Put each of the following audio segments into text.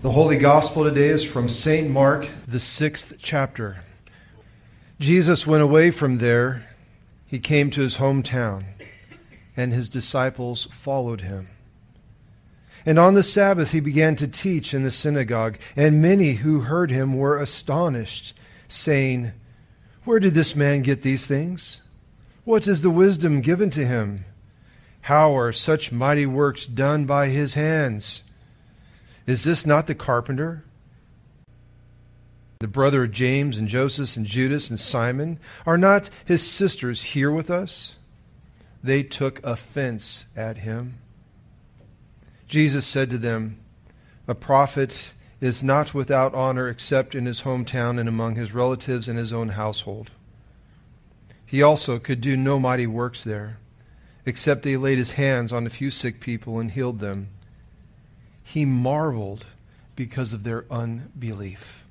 The Holy Gospel today is from St. Mark, the sixth chapter. Jesus went away from there. He came to his hometown, and his disciples followed him. And on the Sabbath he began to teach in the synagogue, and many who heard him were astonished, saying, Where did this man get these things? What is the wisdom given to him? How are such mighty works done by his hands? Is this not the carpenter? The brother of James and Joseph and Judas and Simon? Are not his sisters here with us? They took offense at him. Jesus said to them, A prophet is not without honor except in his hometown and among his relatives and his own household. He also could do no mighty works there, except he laid his hands on a few sick people and healed them he marveled because of their unbelief.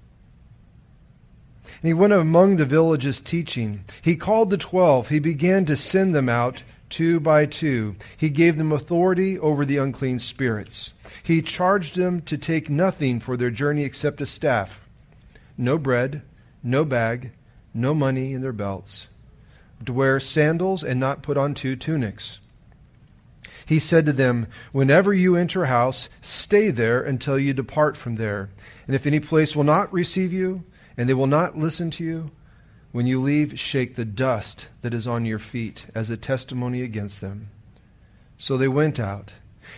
And he went among the villages teaching. He called the twelve. He began to send them out two by two. He gave them authority over the unclean spirits. He charged them to take nothing for their journey except a staff no bread, no bag, no money in their belts, to wear sandals and not put on two tunics he said to them, Whenever you enter a house, stay there until you depart from there. And if any place will not receive you, and they will not listen to you, when you leave, shake the dust that is on your feet as a testimony against them. So they went out.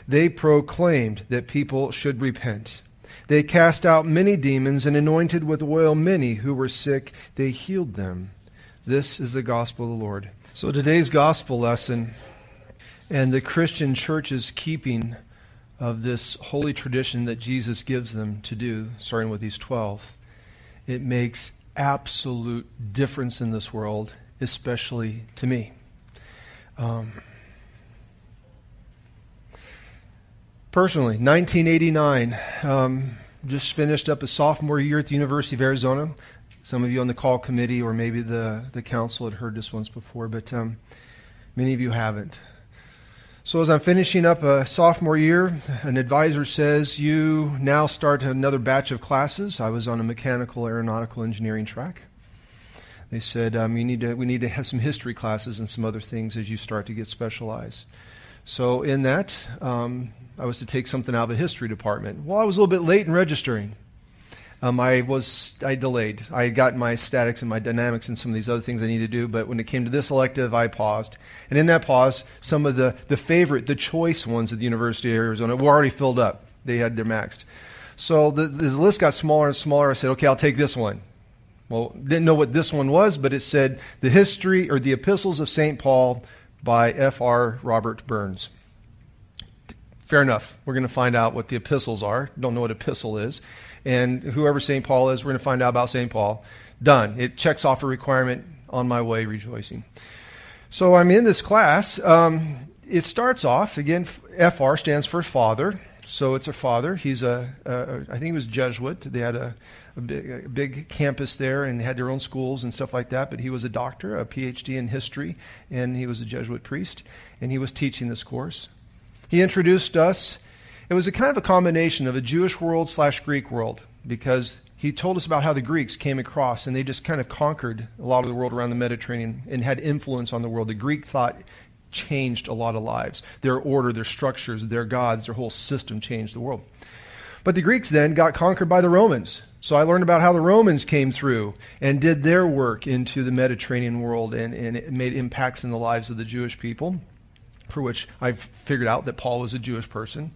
They proclaimed that people should repent. They cast out many demons and anointed with oil many who were sick. They healed them. This is the gospel of the Lord. So today's gospel lesson and the Christian church's keeping of this holy tradition that Jesus gives them to do, starting with these 12, it makes absolute difference in this world, especially to me. Um, personally, 1989, um, just finished up a sophomore year at the University of Arizona. Some of you on the call committee or maybe the, the council had heard this once before, but um, many of you haven't. So, as I'm finishing up a sophomore year, an advisor says, You now start another batch of classes. I was on a mechanical aeronautical engineering track. They said, um, you need to, We need to have some history classes and some other things as you start to get specialized. So, in that, um, I was to take something out of the history department. Well, I was a little bit late in registering. Um, I was I delayed. I got my statics and my dynamics and some of these other things I need to do, but when it came to this elective, I paused. And in that pause, some of the, the favorite, the choice ones at the University of Arizona were already filled up. They had their maxed. So the, the list got smaller and smaller. I said, okay, I'll take this one. Well, didn't know what this one was, but it said the history or the epistles of St. Paul by F.R. Robert Burns. Fair enough. We're going to find out what the epistles are. Don't know what epistle is and whoever St. Paul is, we're going to find out about St. Paul. Done. It checks off a requirement on my way rejoicing. So I'm in this class. Um, it starts off, again, FR stands for father. So it's a father. He's a, a I think he was Jesuit. They had a, a, big, a big campus there and had their own schools and stuff like that. But he was a doctor, a PhD in history, and he was a Jesuit priest, and he was teaching this course. He introduced us it was a kind of a combination of a Jewish world slash Greek world because he told us about how the Greeks came across and they just kind of conquered a lot of the world around the Mediterranean and had influence on the world. The Greek thought changed a lot of lives. Their order, their structures, their gods, their whole system changed the world. But the Greeks then got conquered by the Romans. So I learned about how the Romans came through and did their work into the Mediterranean world and, and it made impacts in the lives of the Jewish people, for which I've figured out that Paul was a Jewish person.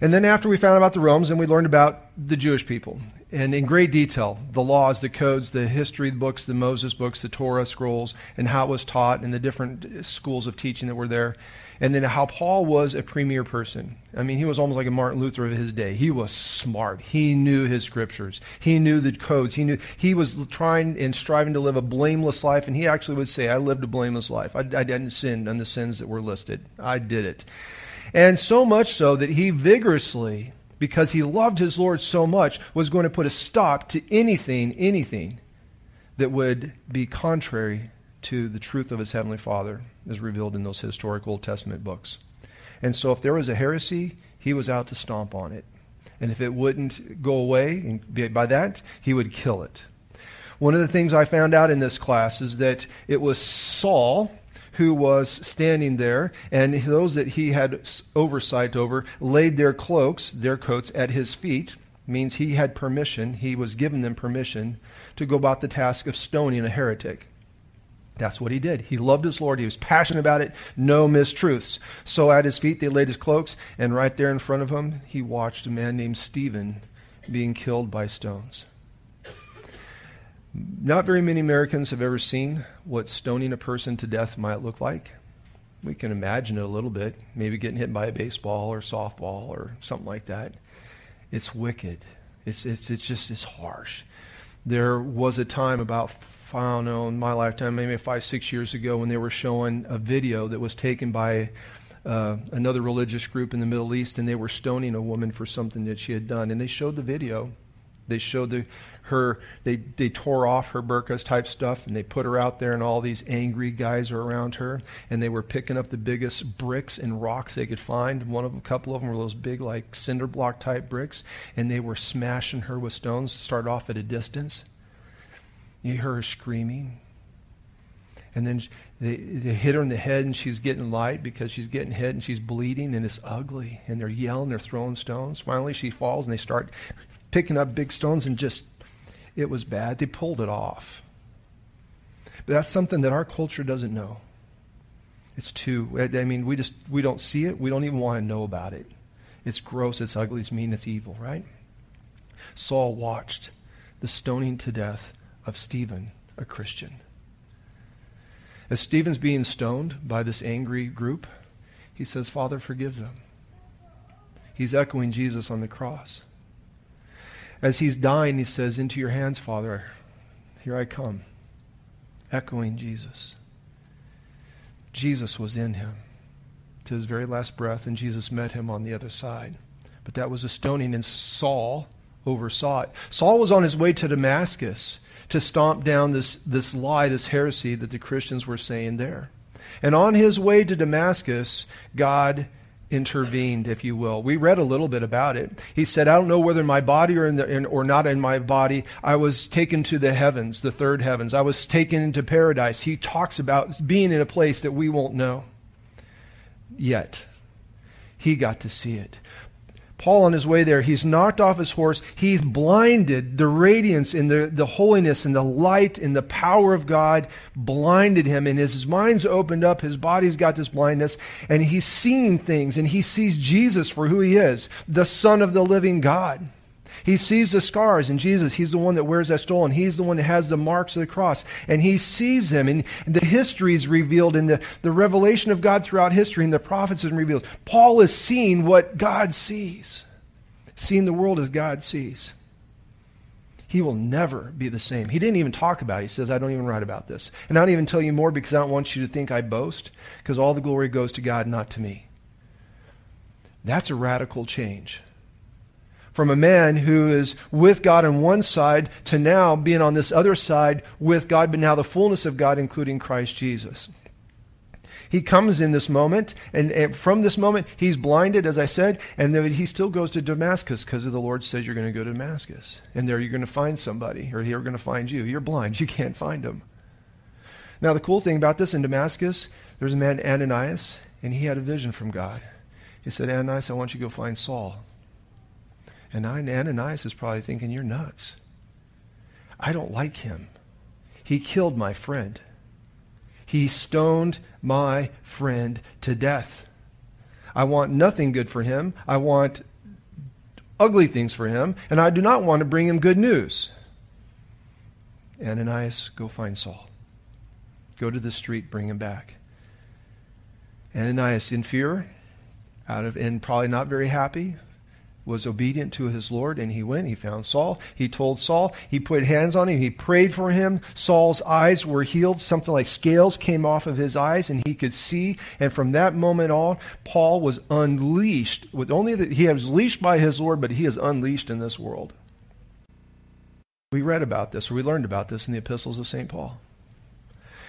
And then after we found out about the Romans, and we learned about the Jewish people. And in great detail, the laws, the codes, the history books, the Moses books, the Torah scrolls, and how it was taught, and the different schools of teaching that were there. And then how Paul was a premier person. I mean, he was almost like a Martin Luther of his day. He was smart. He knew his scriptures. He knew the codes. He knew he was trying and striving to live a blameless life. And he actually would say, "I lived a blameless life. I, I didn't sin on the sins that were listed. I did it." And so much so that he vigorously, because he loved his Lord so much, was going to put a stop to anything, anything that would be contrary to the truth of his heavenly Father as revealed in those historic Old Testament books. And so if there was a heresy, he was out to stomp on it. And if it wouldn't go away, by that, he would kill it. One of the things I found out in this class is that it was Saul who was standing there, and those that he had oversight over laid their cloaks, their coats, at his feet. Means he had permission, he was given them permission to go about the task of stoning a heretic. That's what he did. He loved his Lord. He was passionate about it. No mistruths. So at his feet they laid his cloaks, and right there in front of him, he watched a man named Stephen being killed by stones. Not very many Americans have ever seen what stoning a person to death might look like. We can imagine it a little bit, maybe getting hit by a baseball or softball or something like that. It's wicked. It's, it's, it's just it's harsh. There was a time about I don't know, in my lifetime, maybe five, six years ago, when they were showing a video that was taken by uh, another religious group in the Middle East, and they were stoning a woman for something that she had done. And they showed the video. They showed the, her, they, they tore off her burqas type stuff, and they put her out there, and all these angry guys are around her, and they were picking up the biggest bricks and rocks they could find. One of a couple of them were those big, like cinder block type bricks, and they were smashing her with stones. Start off at a distance you hear her screaming. And then they, they hit her in the head, and she's getting light because she's getting hit, and she's bleeding, and it's ugly. And they're yelling, they're throwing stones. Finally, she falls, and they start picking up big stones, and just, it was bad. They pulled it off. But that's something that our culture doesn't know. It's too, I mean, we just, we don't see it. We don't even want to know about it. It's gross, it's ugly, it's mean, it's evil, right? Saul watched the stoning to death of Stephen, a Christian. As Stephen's being stoned by this angry group, he says, Father, forgive them. He's echoing Jesus on the cross. As he's dying, he says, Into your hands, Father, here I come, echoing Jesus. Jesus was in him to his very last breath, and Jesus met him on the other side. But that was a stoning, and Saul oversaw it. Saul was on his way to Damascus to stomp down this, this lie, this heresy that the Christians were saying there. And on his way to Damascus, God intervened, if you will. We read a little bit about it. He said, I don't know whether my body or, in the, in, or not in my body, I was taken to the heavens, the third heavens. I was taken into paradise. He talks about being in a place that we won't know. Yet, he got to see it. Paul on his way there, he's knocked off his horse. He's blinded. The radiance and the, the holiness and the light and the power of God blinded him. And as his mind's opened up, his body's got this blindness, and he's seeing things, and he sees Jesus for who he is, the Son of the living God. He sees the scars in Jesus. He's the one that wears that stole, and he's the one that has the marks of the cross. And he sees them, and the history is revealed, and the, the revelation of God throughout history, and the prophets is revealed. Paul is seeing what God sees, seeing the world as God sees. He will never be the same. He didn't even talk about it. He says, I don't even write about this. And I don't even tell you more because I don't want you to think I boast, because all the glory goes to God, not to me. That's a radical change from a man who is with God on one side to now being on this other side with God, but now the fullness of God, including Christ Jesus. He comes in this moment, and, and from this moment, he's blinded, as I said, and then he still goes to Damascus because the Lord says you're going to go to Damascus. And there you're going to find somebody, or they're going to find you. You're blind, you can't find him. Now, the cool thing about this in Damascus, there's a man, Ananias, and he had a vision from God. He said, Ananias, I want you to go find Saul. And Ananias is probably thinking, You're nuts. I don't like him. He killed my friend. He stoned my friend to death. I want nothing good for him. I want ugly things for him, and I do not want to bring him good news. Ananias, go find Saul. Go to the street, bring him back. Ananias, in fear, out of and probably not very happy, was obedient to his Lord, and he went. He found Saul. He told Saul. He put hands on him. He prayed for him. Saul's eyes were healed. Something like scales came off of his eyes, and he could see. And from that moment on, Paul was unleashed. With only that he was leashed by his Lord, but he is unleashed in this world. We read about this, or we learned about this in the epistles of St. Paul.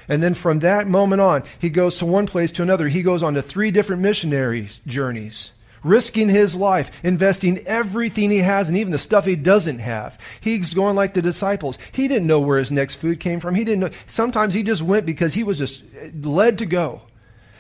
And then from that moment on, he goes to one place to another. He goes on to three different missionary journeys risking his life, investing everything he has and even the stuff he doesn't have. He's going like the disciples. He didn't know where his next food came from. He didn't know. Sometimes he just went because he was just eh, led to go.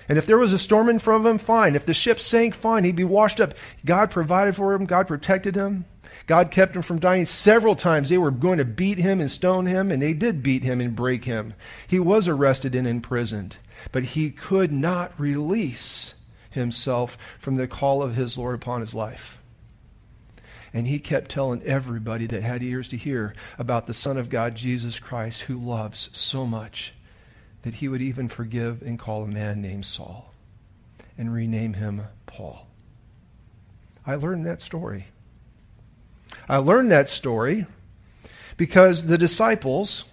And if there was a storm in front of him, fine. If the ship sank, fine. He'd be washed up. God provided for him. God protected him. God kept him from dying several times. They were going to beat him and stone him, and they did beat him and break him. He was arrested and imprisoned, but he could not release himself from the call of his Lord upon his life. And he kept telling everybody that had ears to hear about the Son of God, Jesus Christ, who loves so much that he would even forgive and call a man named Saul and rename him Paul. I learned that story. I learned that story because the disciples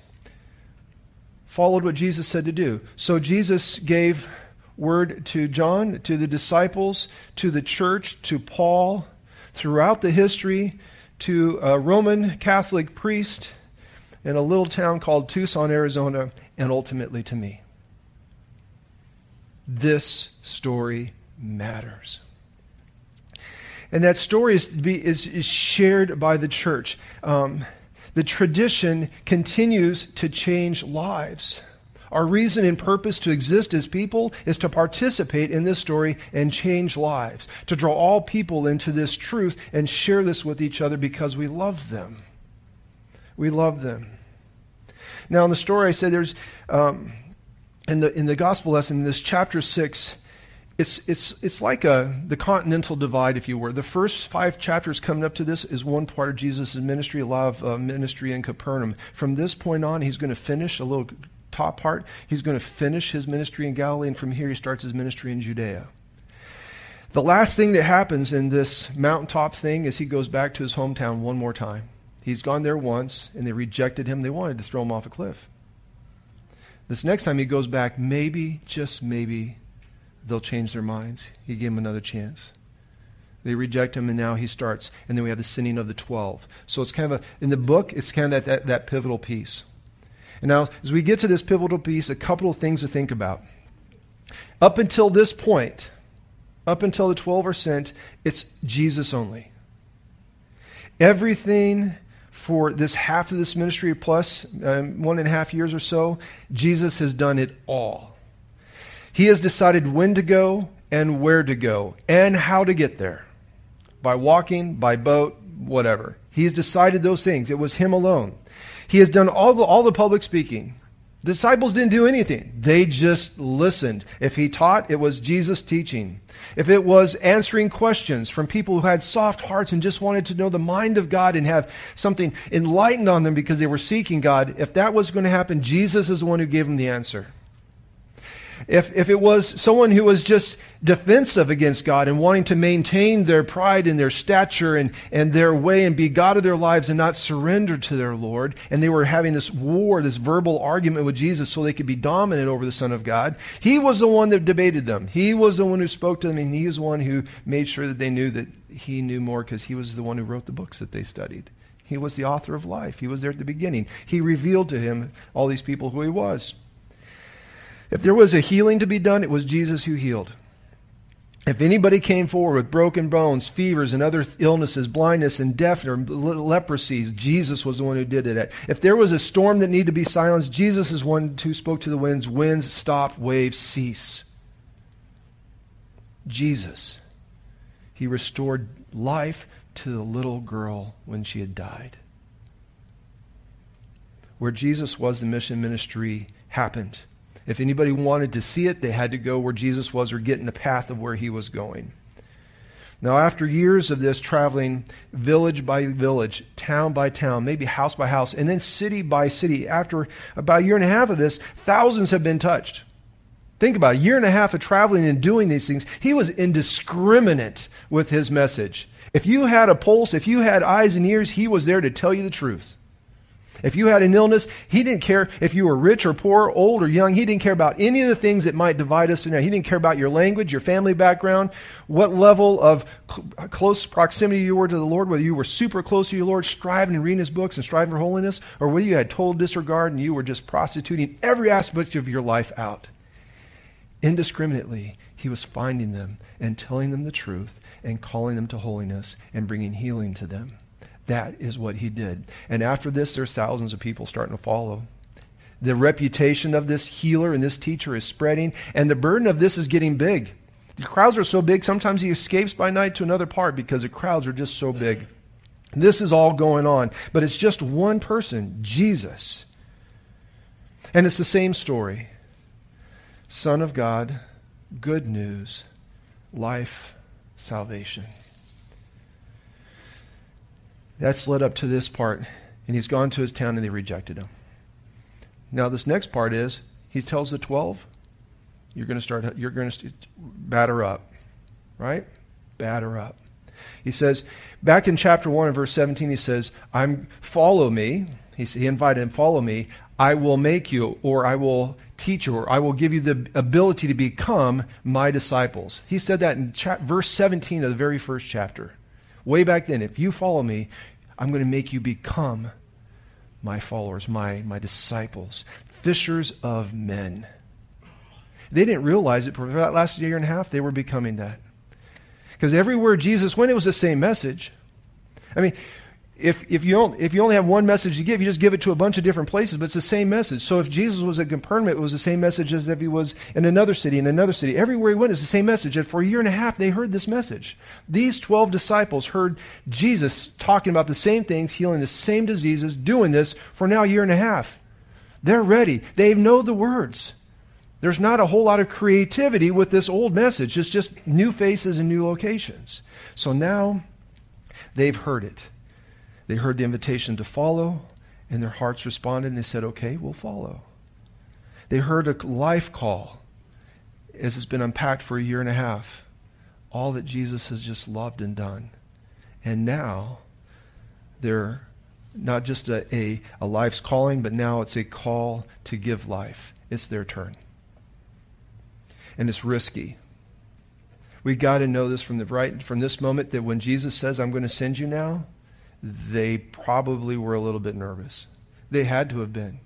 followed what Jesus said to do. So Jesus gave word to John, to the disciples, to the church, to Paul, throughout the history, to a Roman Catholic priest in a little town called Tucson, Arizona, and ultimately to me. This story matters. And that story is, is, is shared by the church. Um, the tradition continues to change lives. Our reason and purpose to exist as people is to participate in this story and change lives, to draw all people into this truth and share this with each other because we love them. We love them. Now, in the story, I said there's, um, in, the, in the gospel lesson, in this chapter 6, it's, it's, it's like a, the continental divide, if you were. The first five chapters coming up to this is one part of Jesus' ministry, a lot of uh, ministry in Capernaum. From this point on, he's going to finish a little top part. He's going to finish his ministry in Galilee, and from here he starts his ministry in Judea. The last thing that happens in this mountaintop thing is he goes back to his hometown one more time. He's gone there once, and they rejected him. They wanted to throw him off a cliff. This next time he goes back, maybe, just maybe, they'll change their minds. He gave him another chance. They reject him, and now he starts. And then we have the sinning of the twelve. So it's kind of a, in the book, it's kind of that, that, that pivotal piece. And now, as we get to this pivotal piece, a couple of things to think about. Up until this point, up until the 12 are sent, it's Jesus only. Everything for this half of this ministry, plus um, one and a half years or so, Jesus has done it all. He has decided when to go and where to go and how to get there by walking, by boat, whatever. He's decided those things. It was Him alone. He has done all the, all the public speaking. Disciples didn't do anything. They just listened. If he taught, it was Jesus teaching. If it was answering questions from people who had soft hearts and just wanted to know the mind of God and have something enlightened on them because they were seeking God, if that was going to happen, Jesus is the one who gave them the answer. If, if it was someone who was just defensive against God and wanting to maintain their pride and their stature and, and their way and be God of their lives and not surrender to their Lord, and they were having this war, this verbal argument with Jesus so they could be dominant over the Son of God, he was the one that debated them. He was the one who spoke to them, and he was the one who made sure that they knew that he knew more because he was the one who wrote the books that they studied. He was the author of life. He was there at the beginning. He revealed to him, all these people, who he was. If there was a healing to be done, it was Jesus who healed. If anybody came forward with broken bones, fevers, and other illnesses, blindness and deafness, or leprosies, Jesus was the one who did it. If there was a storm that needed to be silenced, Jesus is the one who spoke to the winds. Winds stop, waves cease. Jesus. He restored life to the little girl when she had died. Where Jesus was, the mission ministry happened. If anybody wanted to see it, they had to go where Jesus was or get in the path of where he was going. Now, after years of this, traveling village by village, town by town, maybe house by house, and then city by city, after about a year and a half of this, thousands have been touched. Think about it, a year and a half of traveling and doing these things. He was indiscriminate with his message. If you had a pulse, if you had eyes and ears, he was there to tell you the truth. If you had an illness, he didn't care if you were rich or poor, old or young. He didn't care about any of the things that might divide us. He didn't care about your language, your family background, what level of cl- close proximity you were to the Lord, whether you were super close to your Lord, striving and reading his books and striving for holiness, or whether you had total disregard and you were just prostituting every aspect of your life out. indiscriminately, he was finding them and telling them the truth and calling them to holiness and bringing healing to them. That is what he did. And after this, there's thousands of people starting to follow. The reputation of this healer and this teacher is spreading, and the burden of this is getting big. The crowds are so big, sometimes he escapes by night to another part because the crowds are just so big. This is all going on, but it's just one person, Jesus. And it's the same story Son of God, good news, life, salvation. That's led up to this part. And he's gone to his town and they rejected him. Now, this next part is he tells the 12, you're going to start, you're going to batter up, right? Batter up. He says, back in chapter 1 and verse 17, he says, I'm, follow me. He, he invited him, follow me. I will make you, or I will teach you, or I will give you the ability to become my disciples. He said that in cha- verse 17 of the very first chapter. Way back then, if you follow me, I'm going to make you become my followers, my, my disciples, fishers of men. They didn't realize it for that last year and a half, they were becoming that. Because everywhere Jesus went, it was the same message. I mean, if, if, you if you only have one message to give, you just give it to a bunch of different places, but it's the same message. So if Jesus was at Capernaum, it was the same message as if he was in another city, in another city. Everywhere he went, it's the same message. And for a year and a half, they heard this message. These 12 disciples heard Jesus talking about the same things, healing the same diseases, doing this for now a year and a half. They're ready. They know the words. There's not a whole lot of creativity with this old message. It's just new faces and new locations. So now they've heard it. They heard the invitation to follow, and their hearts responded, and they said, Okay, we'll follow. They heard a life call, as it's been unpacked for a year and a half, all that Jesus has just loved and done. And now they're not just a, a, a life's calling, but now it's a call to give life. It's their turn. And it's risky. We've got to know this from the right from this moment that when Jesus says, I'm going to send you now, they probably were a little bit nervous. They had to have been.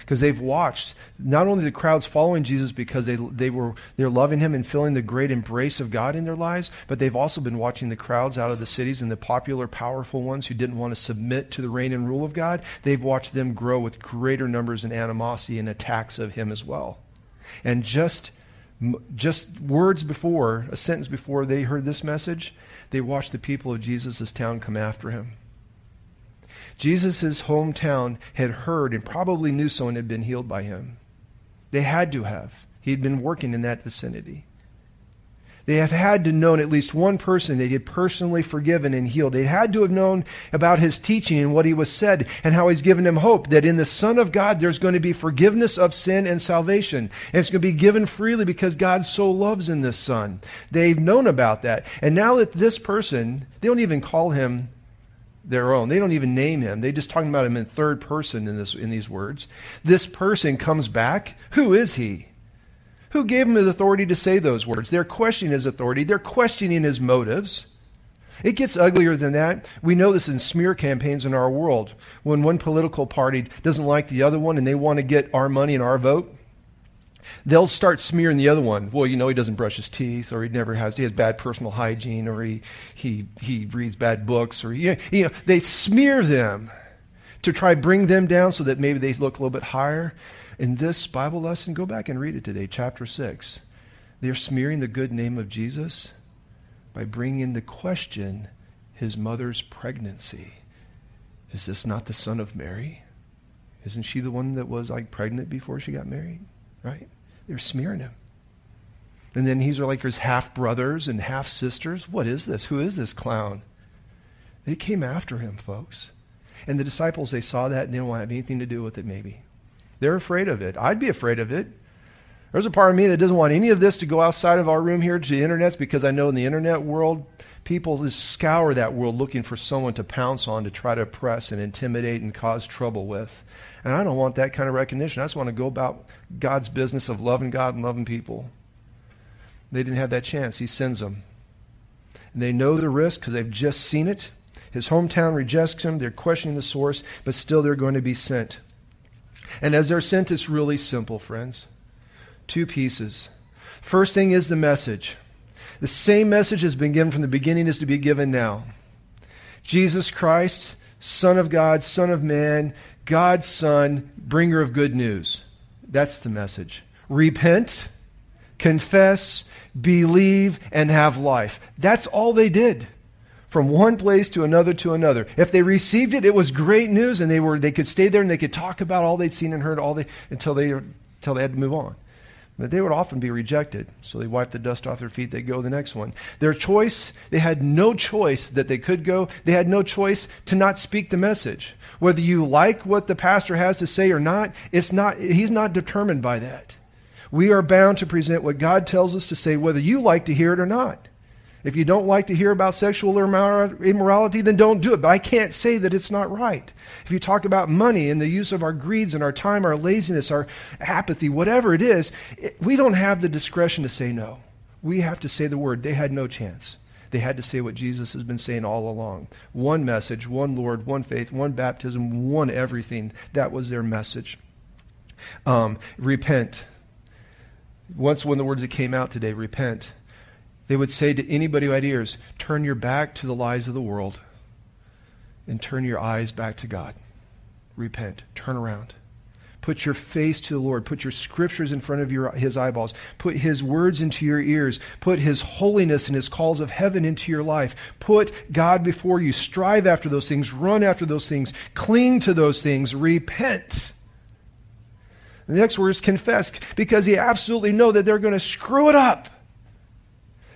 Because they've watched not only the crowds following Jesus because they, they were they're loving him and feeling the great embrace of God in their lives, but they've also been watching the crowds out of the cities and the popular, powerful ones who didn't want to submit to the reign and rule of God. They've watched them grow with greater numbers and animosity and attacks of him as well. And just just words before, a sentence before they heard this message, they watched the people of Jesus' town come after him. Jesus' hometown had heard and probably knew someone had been healed by him. They had to have. He had been working in that vicinity. They have had to known at least one person that he had personally forgiven and healed. They had to have known about his teaching and what he was said and how he's given them hope that in the Son of God there's going to be forgiveness of sin and salvation. And it's going to be given freely because God so loves in this Son. They've known about that. And now that this person, they don't even call him their own. They don't even name him. They're just talking about him in third person in, this, in these words. This person comes back. Who is he? Who gave him the authority to say those words? They're questioning his authority. They're questioning his motives. It gets uglier than that. We know this in smear campaigns in our world. When one political party doesn't like the other one and they want to get our money and our vote, they'll start smearing the other one. Well, you know, he doesn't brush his teeth, or he never has, he has bad personal hygiene, or he, he, he reads bad books, or, you know, they smear them to try bring them down so that maybe they look a little bit higher. In this Bible lesson, go back and read it today, chapter 6. They're smearing the good name of Jesus by bringing into question his mother's pregnancy. Is this not the son of Mary? Isn't she the one that was like pregnant before she got married? Right? They're smearing him. And then he's like his half brothers and half sisters. What is this? Who is this clown? They came after him, folks. And the disciples, they saw that and they don't want to have anything to do with it, maybe. They're afraid of it. I'd be afraid of it. There's a part of me that doesn't want any of this to go outside of our room here to the internet because I know in the internet world, people just scour that world looking for someone to pounce on to try to oppress and intimidate and cause trouble with. And I don't want that kind of recognition. I just want to go about God's business of loving God and loving people. They didn't have that chance. He sends them. And they know the risk because they've just seen it. His hometown rejects him. They're questioning the source, but still they're going to be sent. And as they're sent, it's really simple, friends. Two pieces. First thing is the message. The same message has been given from the beginning is to be given now. Jesus Christ, Son of God, Son of Man, God's Son, bringer of good news. That's the message. Repent, confess, believe, and have life. That's all they did. From one place to another to another. If they received it, it was great news, and they were they could stay there and they could talk about all they'd seen and heard all they until they until they had to move on. But they would often be rejected. So they wipe the dust off their feet, they go the next one. Their choice, they had no choice that they could go. They had no choice to not speak the message. Whether you like what the pastor has to say or not, it's not he's not determined by that. We are bound to present what God tells us to say, whether you like to hear it or not. If you don't like to hear about sexual immorality, then don't do it. But I can't say that it's not right. If you talk about money and the use of our greeds and our time, our laziness, our apathy, whatever it is, it, we don't have the discretion to say no. We have to say the word. They had no chance. They had to say what Jesus has been saying all along one message, one Lord, one faith, one baptism, one everything. That was their message. Um, repent. Once, when the words that came out today, repent. They would say to anybody who had ears, turn your back to the lies of the world and turn your eyes back to God. Repent. Turn around. Put your face to the Lord. Put your scriptures in front of your, his eyeballs. Put his words into your ears. Put his holiness and his calls of heaven into your life. Put God before you. Strive after those things. Run after those things. Cling to those things. Repent. The next word is confess because they absolutely know that they're going to screw it up.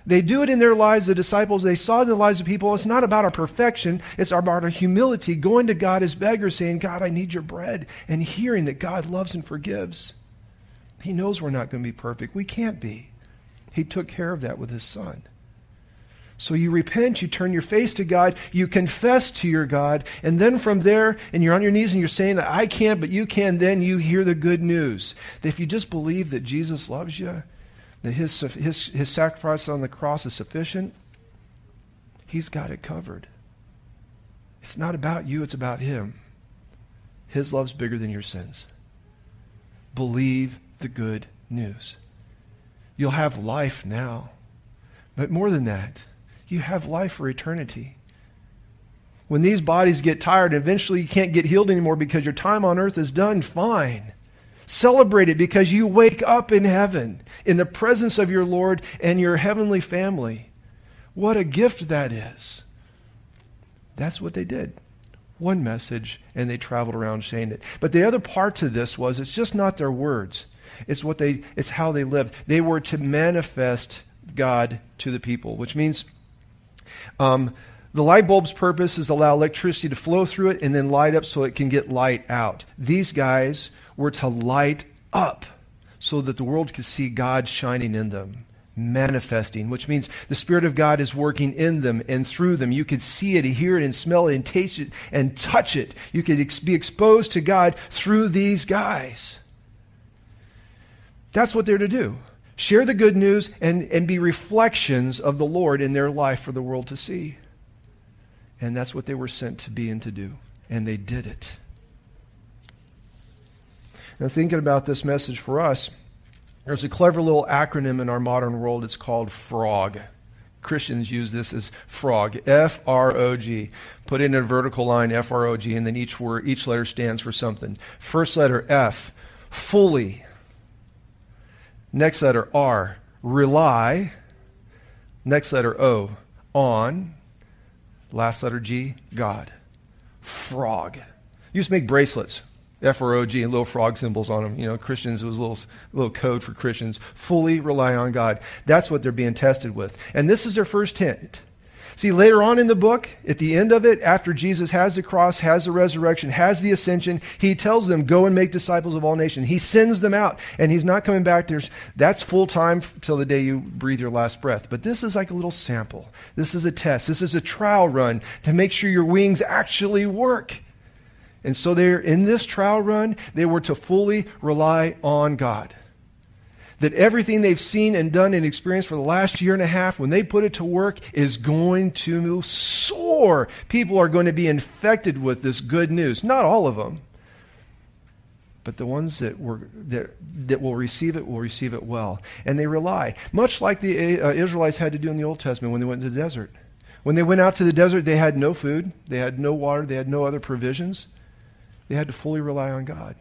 They do it in their lives, the disciples. They saw it in the lives of people. It's not about our perfection, it's about our humility, going to God as beggars, saying, God, I need your bread, and hearing that God loves and forgives. He knows we're not going to be perfect. We can't be. He took care of that with his son. So you repent, you turn your face to God, you confess to your God, and then from there, and you're on your knees and you're saying, I can't, but you can, then you hear the good news. That if you just believe that Jesus loves you, that his, his, his sacrifice on the cross is sufficient, he's got it covered. It's not about you, it's about him. His love's bigger than your sins. Believe the good news. You'll have life now. But more than that, you have life for eternity. When these bodies get tired, eventually you can't get healed anymore because your time on earth is done, fine. Celebrate it because you wake up in heaven in the presence of your Lord and your heavenly family. What a gift that is. That's what they did. One message, and they traveled around saying it. But the other part to this was it's just not their words. It's what they it's how they lived. They were to manifest God to the people, which means um, the light bulb's purpose is to allow electricity to flow through it and then light up so it can get light out. These guys were to light up so that the world could see God shining in them, manifesting, which means the Spirit of God is working in them and through them. You could see it, hear it, and smell it, and taste it, and touch it. You could ex- be exposed to God through these guys. That's what they're to do. Share the good news and, and be reflections of the Lord in their life for the world to see. And that's what they were sent to be and to do. And they did it. Now, thinking about this message for us, there's a clever little acronym in our modern world. It's called FROG. Christians use this as frog, F R O G. Put in a vertical line, F R O G, and then each word, each letter stands for something. First letter F, fully. Next letter R, rely. Next letter O, on. Last letter G, God. Frog. used to make bracelets. F-R-O-G and little frog symbols on them. You know, Christians, it was a little, little code for Christians. Fully rely on God. That's what they're being tested with. And this is their first hint. See, later on in the book, at the end of it, after Jesus has the cross, has the resurrection, has the ascension, he tells them, go and make disciples of all nations. He sends them out, and he's not coming back. There's, that's full time till the day you breathe your last breath. But this is like a little sample. This is a test. This is a trial run to make sure your wings actually work. And so they're in this trial run, they were to fully rely on God. That everything they've seen and done and experienced for the last year and a half, when they put it to work, is going to soar. People are going to be infected with this good news. Not all of them. But the ones that, were, that, that will receive it will receive it well. And they rely, much like the uh, Israelites had to do in the Old Testament when they went into the desert. When they went out to the desert, they had no food, they had no water, they had no other provisions. They had to fully rely on God.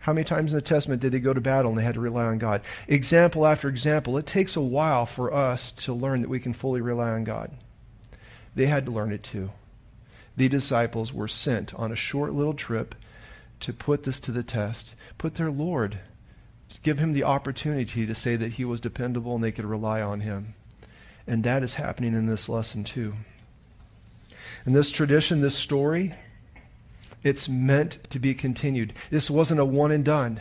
How many times in the Testament did they go to battle and they had to rely on God? Example after example. It takes a while for us to learn that we can fully rely on God. They had to learn it too. The disciples were sent on a short little trip to put this to the test, put their Lord, give him the opportunity to say that he was dependable and they could rely on him. And that is happening in this lesson too. In this tradition, this story, it's meant to be continued. This wasn't a one and done.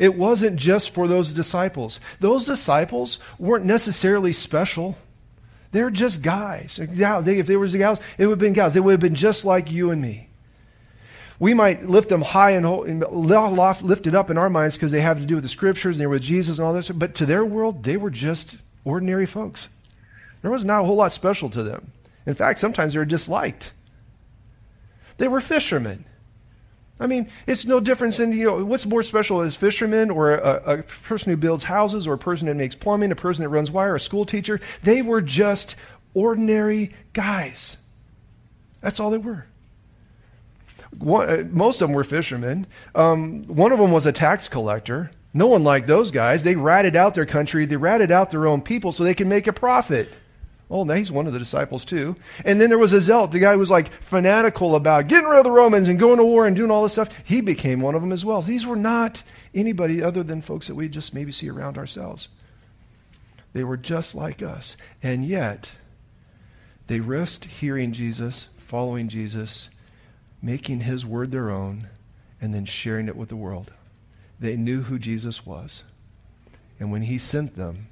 It wasn't just for those disciples. Those disciples weren't necessarily special. They're just guys. If they were gals, it would have been gals. They would have been just like you and me. We might lift them high and lift it up in our minds because they have to do with the scriptures and they're with Jesus and all this. But to their world, they were just ordinary folks. There was not a whole lot special to them. In fact, sometimes they were disliked. They were fishermen. I mean, it's no difference in, you know, what's more special as fishermen or a, a, person who builds houses or a person that makes plumbing, a person that runs wire, a school teacher. They were just ordinary guys. That's all they were. One, uh, most of them were fishermen. Um, one of them was a tax collector. No one liked those guys. They ratted out their country, they ratted out their own people so they could make a profit. Oh, now he's one of the disciples too. And then there was a zealot, the guy who was like fanatical about getting rid of the Romans and going to war and doing all this stuff. He became one of them as well. These were not anybody other than folks that we just maybe see around ourselves. They were just like us. And yet, they risked hearing Jesus, following Jesus, making his word their own, and then sharing it with the world. They knew who Jesus was. And when he sent them,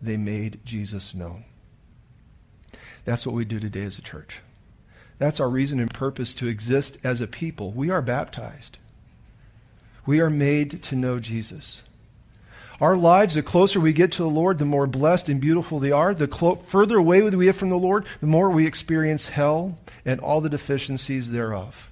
they made Jesus known. That's what we do today as a church. That's our reason and purpose to exist as a people. We are baptized. We are made to know Jesus. Our lives, the closer we get to the Lord, the more blessed and beautiful they are. The clo- further away we get from the Lord, the more we experience hell and all the deficiencies thereof.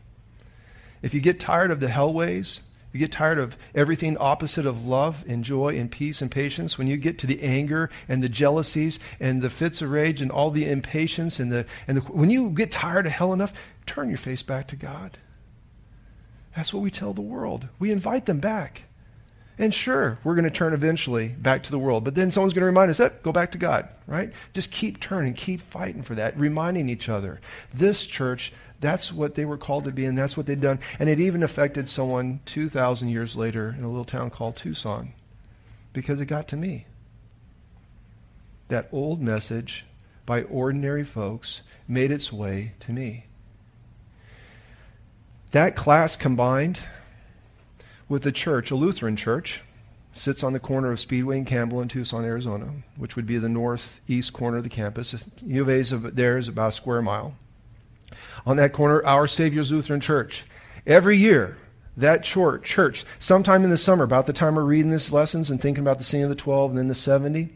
If you get tired of the hell ways, you get tired of everything opposite of love and joy and peace and patience. When you get to the anger and the jealousies and the fits of rage and all the impatience and the, and the, when you get tired of hell enough, turn your face back to God. That's what we tell the world. We invite them back. And sure, we're going to turn eventually back to the world. But then someone's going to remind us, that go back to God, right? Just keep turning, keep fighting for that, reminding each other. This church, that's what they were called to be, and that's what they'd done. And it even affected someone 2,000 years later in a little town called Tucson because it got to me. That old message by ordinary folks made its way to me. That class combined with the church, a Lutheran church, sits on the corner of Speedway and Campbell in Tucson, Arizona, which would be the northeast corner of the campus. U of there is about a square mile. On that corner, Our Savior's Lutheran Church. Every year, that church, church, sometime in the summer, about the time we're reading these lessons and thinking about the scene of the 12 and then the 70,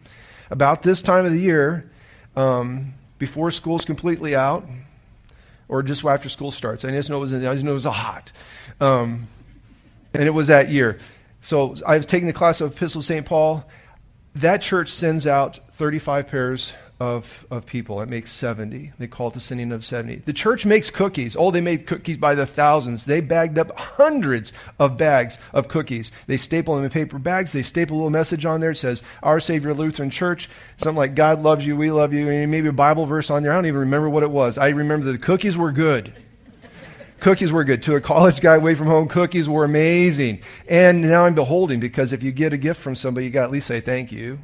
about this time of the year, um, before school's completely out, or just after school starts. I just know it was, I just know it was hot. Um, and it was that year. So I was taking the class of Epistle St. Paul. That church sends out 35 pairs of, of people. It makes 70. They call it the sending of 70. The church makes cookies. Oh, they made cookies by the thousands. They bagged up hundreds of bags of cookies. They staple them in paper bags. They staple a little message on there. It says, Our Savior Lutheran Church. Something like, God loves you, we love you. And maybe a Bible verse on there. I don't even remember what it was. I remember the cookies were good. Cookies were good. To a college guy away from home, cookies were amazing. And now I'm beholding because if you get a gift from somebody, you got to at least say thank you.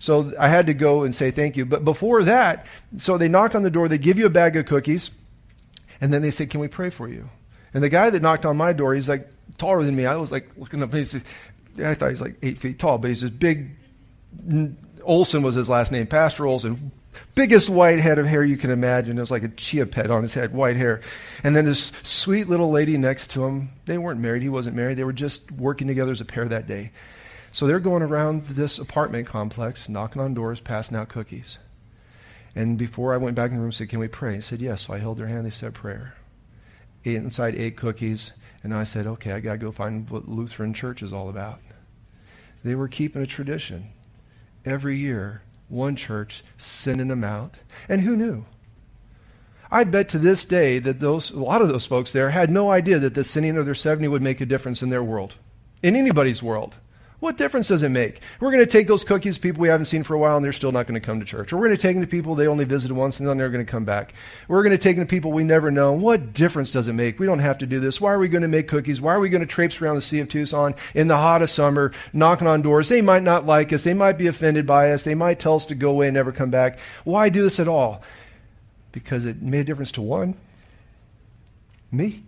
So I had to go and say thank you. But before that, so they knock on the door, they give you a bag of cookies, and then they say, Can we pray for you? And the guy that knocked on my door, he's like taller than me. I was like looking up, and he said, I thought he's like eight feet tall, but he's this big. Olson was his last name, Pastor Olson, biggest white head of hair you can imagine. It was like a chia pet on his head, white hair. And then this sweet little lady next to him. They weren't married. He wasn't married. They were just working together as a pair that day. So they're going around this apartment complex, knocking on doors, passing out cookies. And before I went back in the room, I said, Can we pray? He said, Yes. So I held their hand. They said prayer. Ate inside ate cookies, and I said, okay, I got to go find what Lutheran church is all about. They were keeping a tradition. Every year, one church sending them out. And who knew? I bet to this day that those, a lot of those folks there had no idea that the sending of their 70 would make a difference in their world, in anybody's world. What difference does it make? We're going to take those cookies, people we haven't seen for a while, and they're still not going to come to church. Or we're going to take them to people they only visited once and then they're going to come back. We're going to take them to people we never know. What difference does it make? We don't have to do this. Why are we going to make cookies? Why are we going to traipse around the Sea of Tucson in the hot of summer, knocking on doors? They might not like us. They might be offended by us. They might tell us to go away and never come back. Why do this at all? Because it made a difference to one me.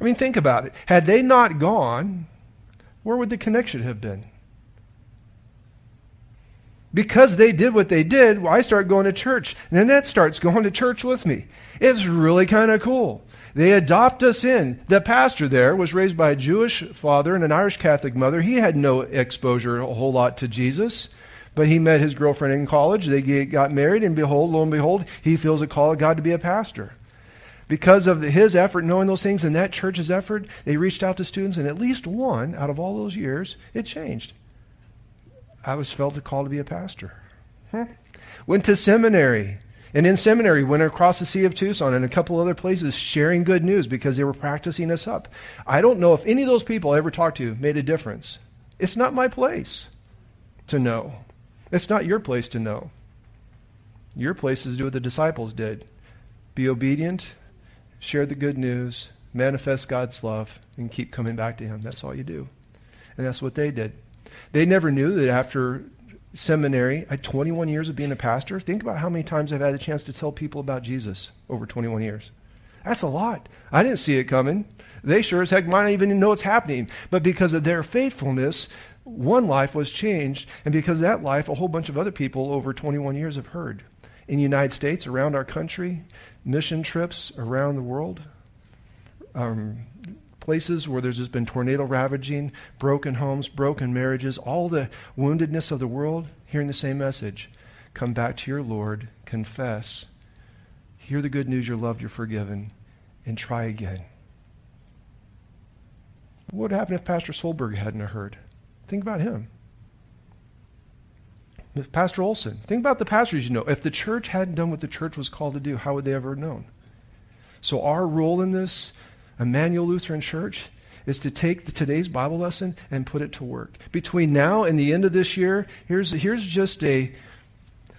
I mean, think about it. Had they not gone, where would the connection have been? Because they did what they did, well, I start going to church. And then that starts going to church with me. It's really kind of cool. They adopt us in. The pastor there was raised by a Jewish father and an Irish Catholic mother. He had no exposure a whole lot to Jesus, but he met his girlfriend in college. They got married, and behold, lo and behold, he feels a call of God to be a pastor because of his effort, knowing those things, and that church's effort, they reached out to students, and at least one out of all those years, it changed. I was felt a call to be a pastor. Hmm. Went to seminary. And in seminary, went across the Sea of Tucson and a couple other places sharing good news because they were practicing us up. I don't know if any of those people I ever talked to made a difference. It's not my place to know. It's not your place to know. Your place is to do what the disciples did be obedient share the good news, manifest God's love, and keep coming back to Him. That's all you do. And that's what they did. They never knew that after seminary, I had 21 years of being a pastor. Think about how many times I've had the chance to tell people about Jesus over 21 years. That's a lot. I didn't see it coming. They sure as heck might not even know it's happening. But because of their faithfulness, one life was changed. And because of that life, a whole bunch of other people over 21 years have heard. In the United States, around our country, mission trips around the world, um, places where there's just been tornado ravaging, broken homes, broken marriages, all the woundedness of the world, hearing the same message. Come back to your Lord, confess, hear the good news you're loved, you're forgiven, and try again. What would happen if Pastor Solberg hadn't heard? Think about him. Pastor Olson. Think about the pastors you know. If the church hadn't done what the church was called to do, how would they ever have known? So, our role in this, Emmanuel Lutheran Church, is to take the, today's Bible lesson and put it to work. Between now and the end of this year, here's, here's just a,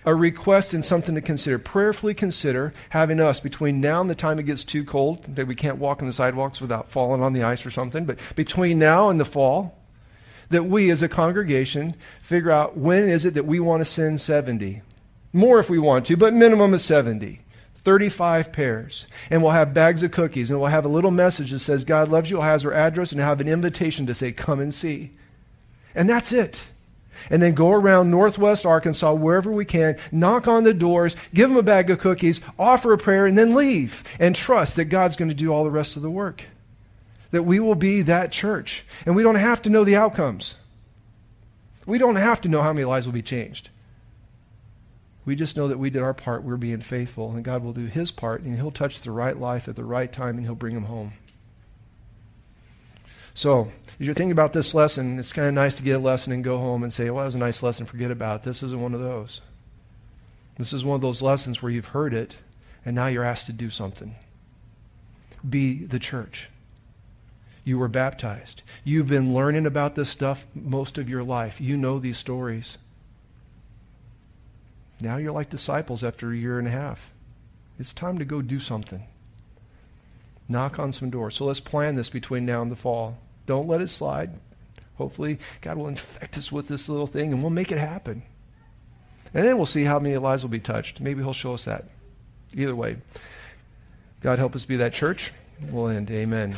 a request and something to consider. Prayerfully consider having us between now and the time it gets too cold, that we can't walk on the sidewalks without falling on the ice or something, but between now and the fall, that we as a congregation figure out when is it that we want to send 70. More if we want to, but minimum is 70. 35 pairs. And we'll have bags of cookies, and we'll have a little message that says, God loves you. Have our address and have an invitation to say, Come and see. And that's it. And then go around northwest Arkansas, wherever we can, knock on the doors, give them a bag of cookies, offer a prayer, and then leave. And trust that God's going to do all the rest of the work that we will be that church. And we don't have to know the outcomes. We don't have to know how many lives will be changed. We just know that we did our part, we're being faithful, and God will do his part, and he'll touch the right life at the right time, and he'll bring them home. So, as you're thinking about this lesson, it's kind of nice to get a lesson and go home and say, well, that was a nice lesson, forget about it. This isn't one of those. This is one of those lessons where you've heard it, and now you're asked to do something. Be the church. You were baptized. You've been learning about this stuff most of your life. You know these stories. Now you're like disciples after a year and a half. It's time to go do something. Knock on some doors. So let's plan this between now and the fall. Don't let it slide. Hopefully, God will infect us with this little thing and we'll make it happen. And then we'll see how many lives will be touched. Maybe He'll show us that. Either way, God help us be that church. We'll end. Amen.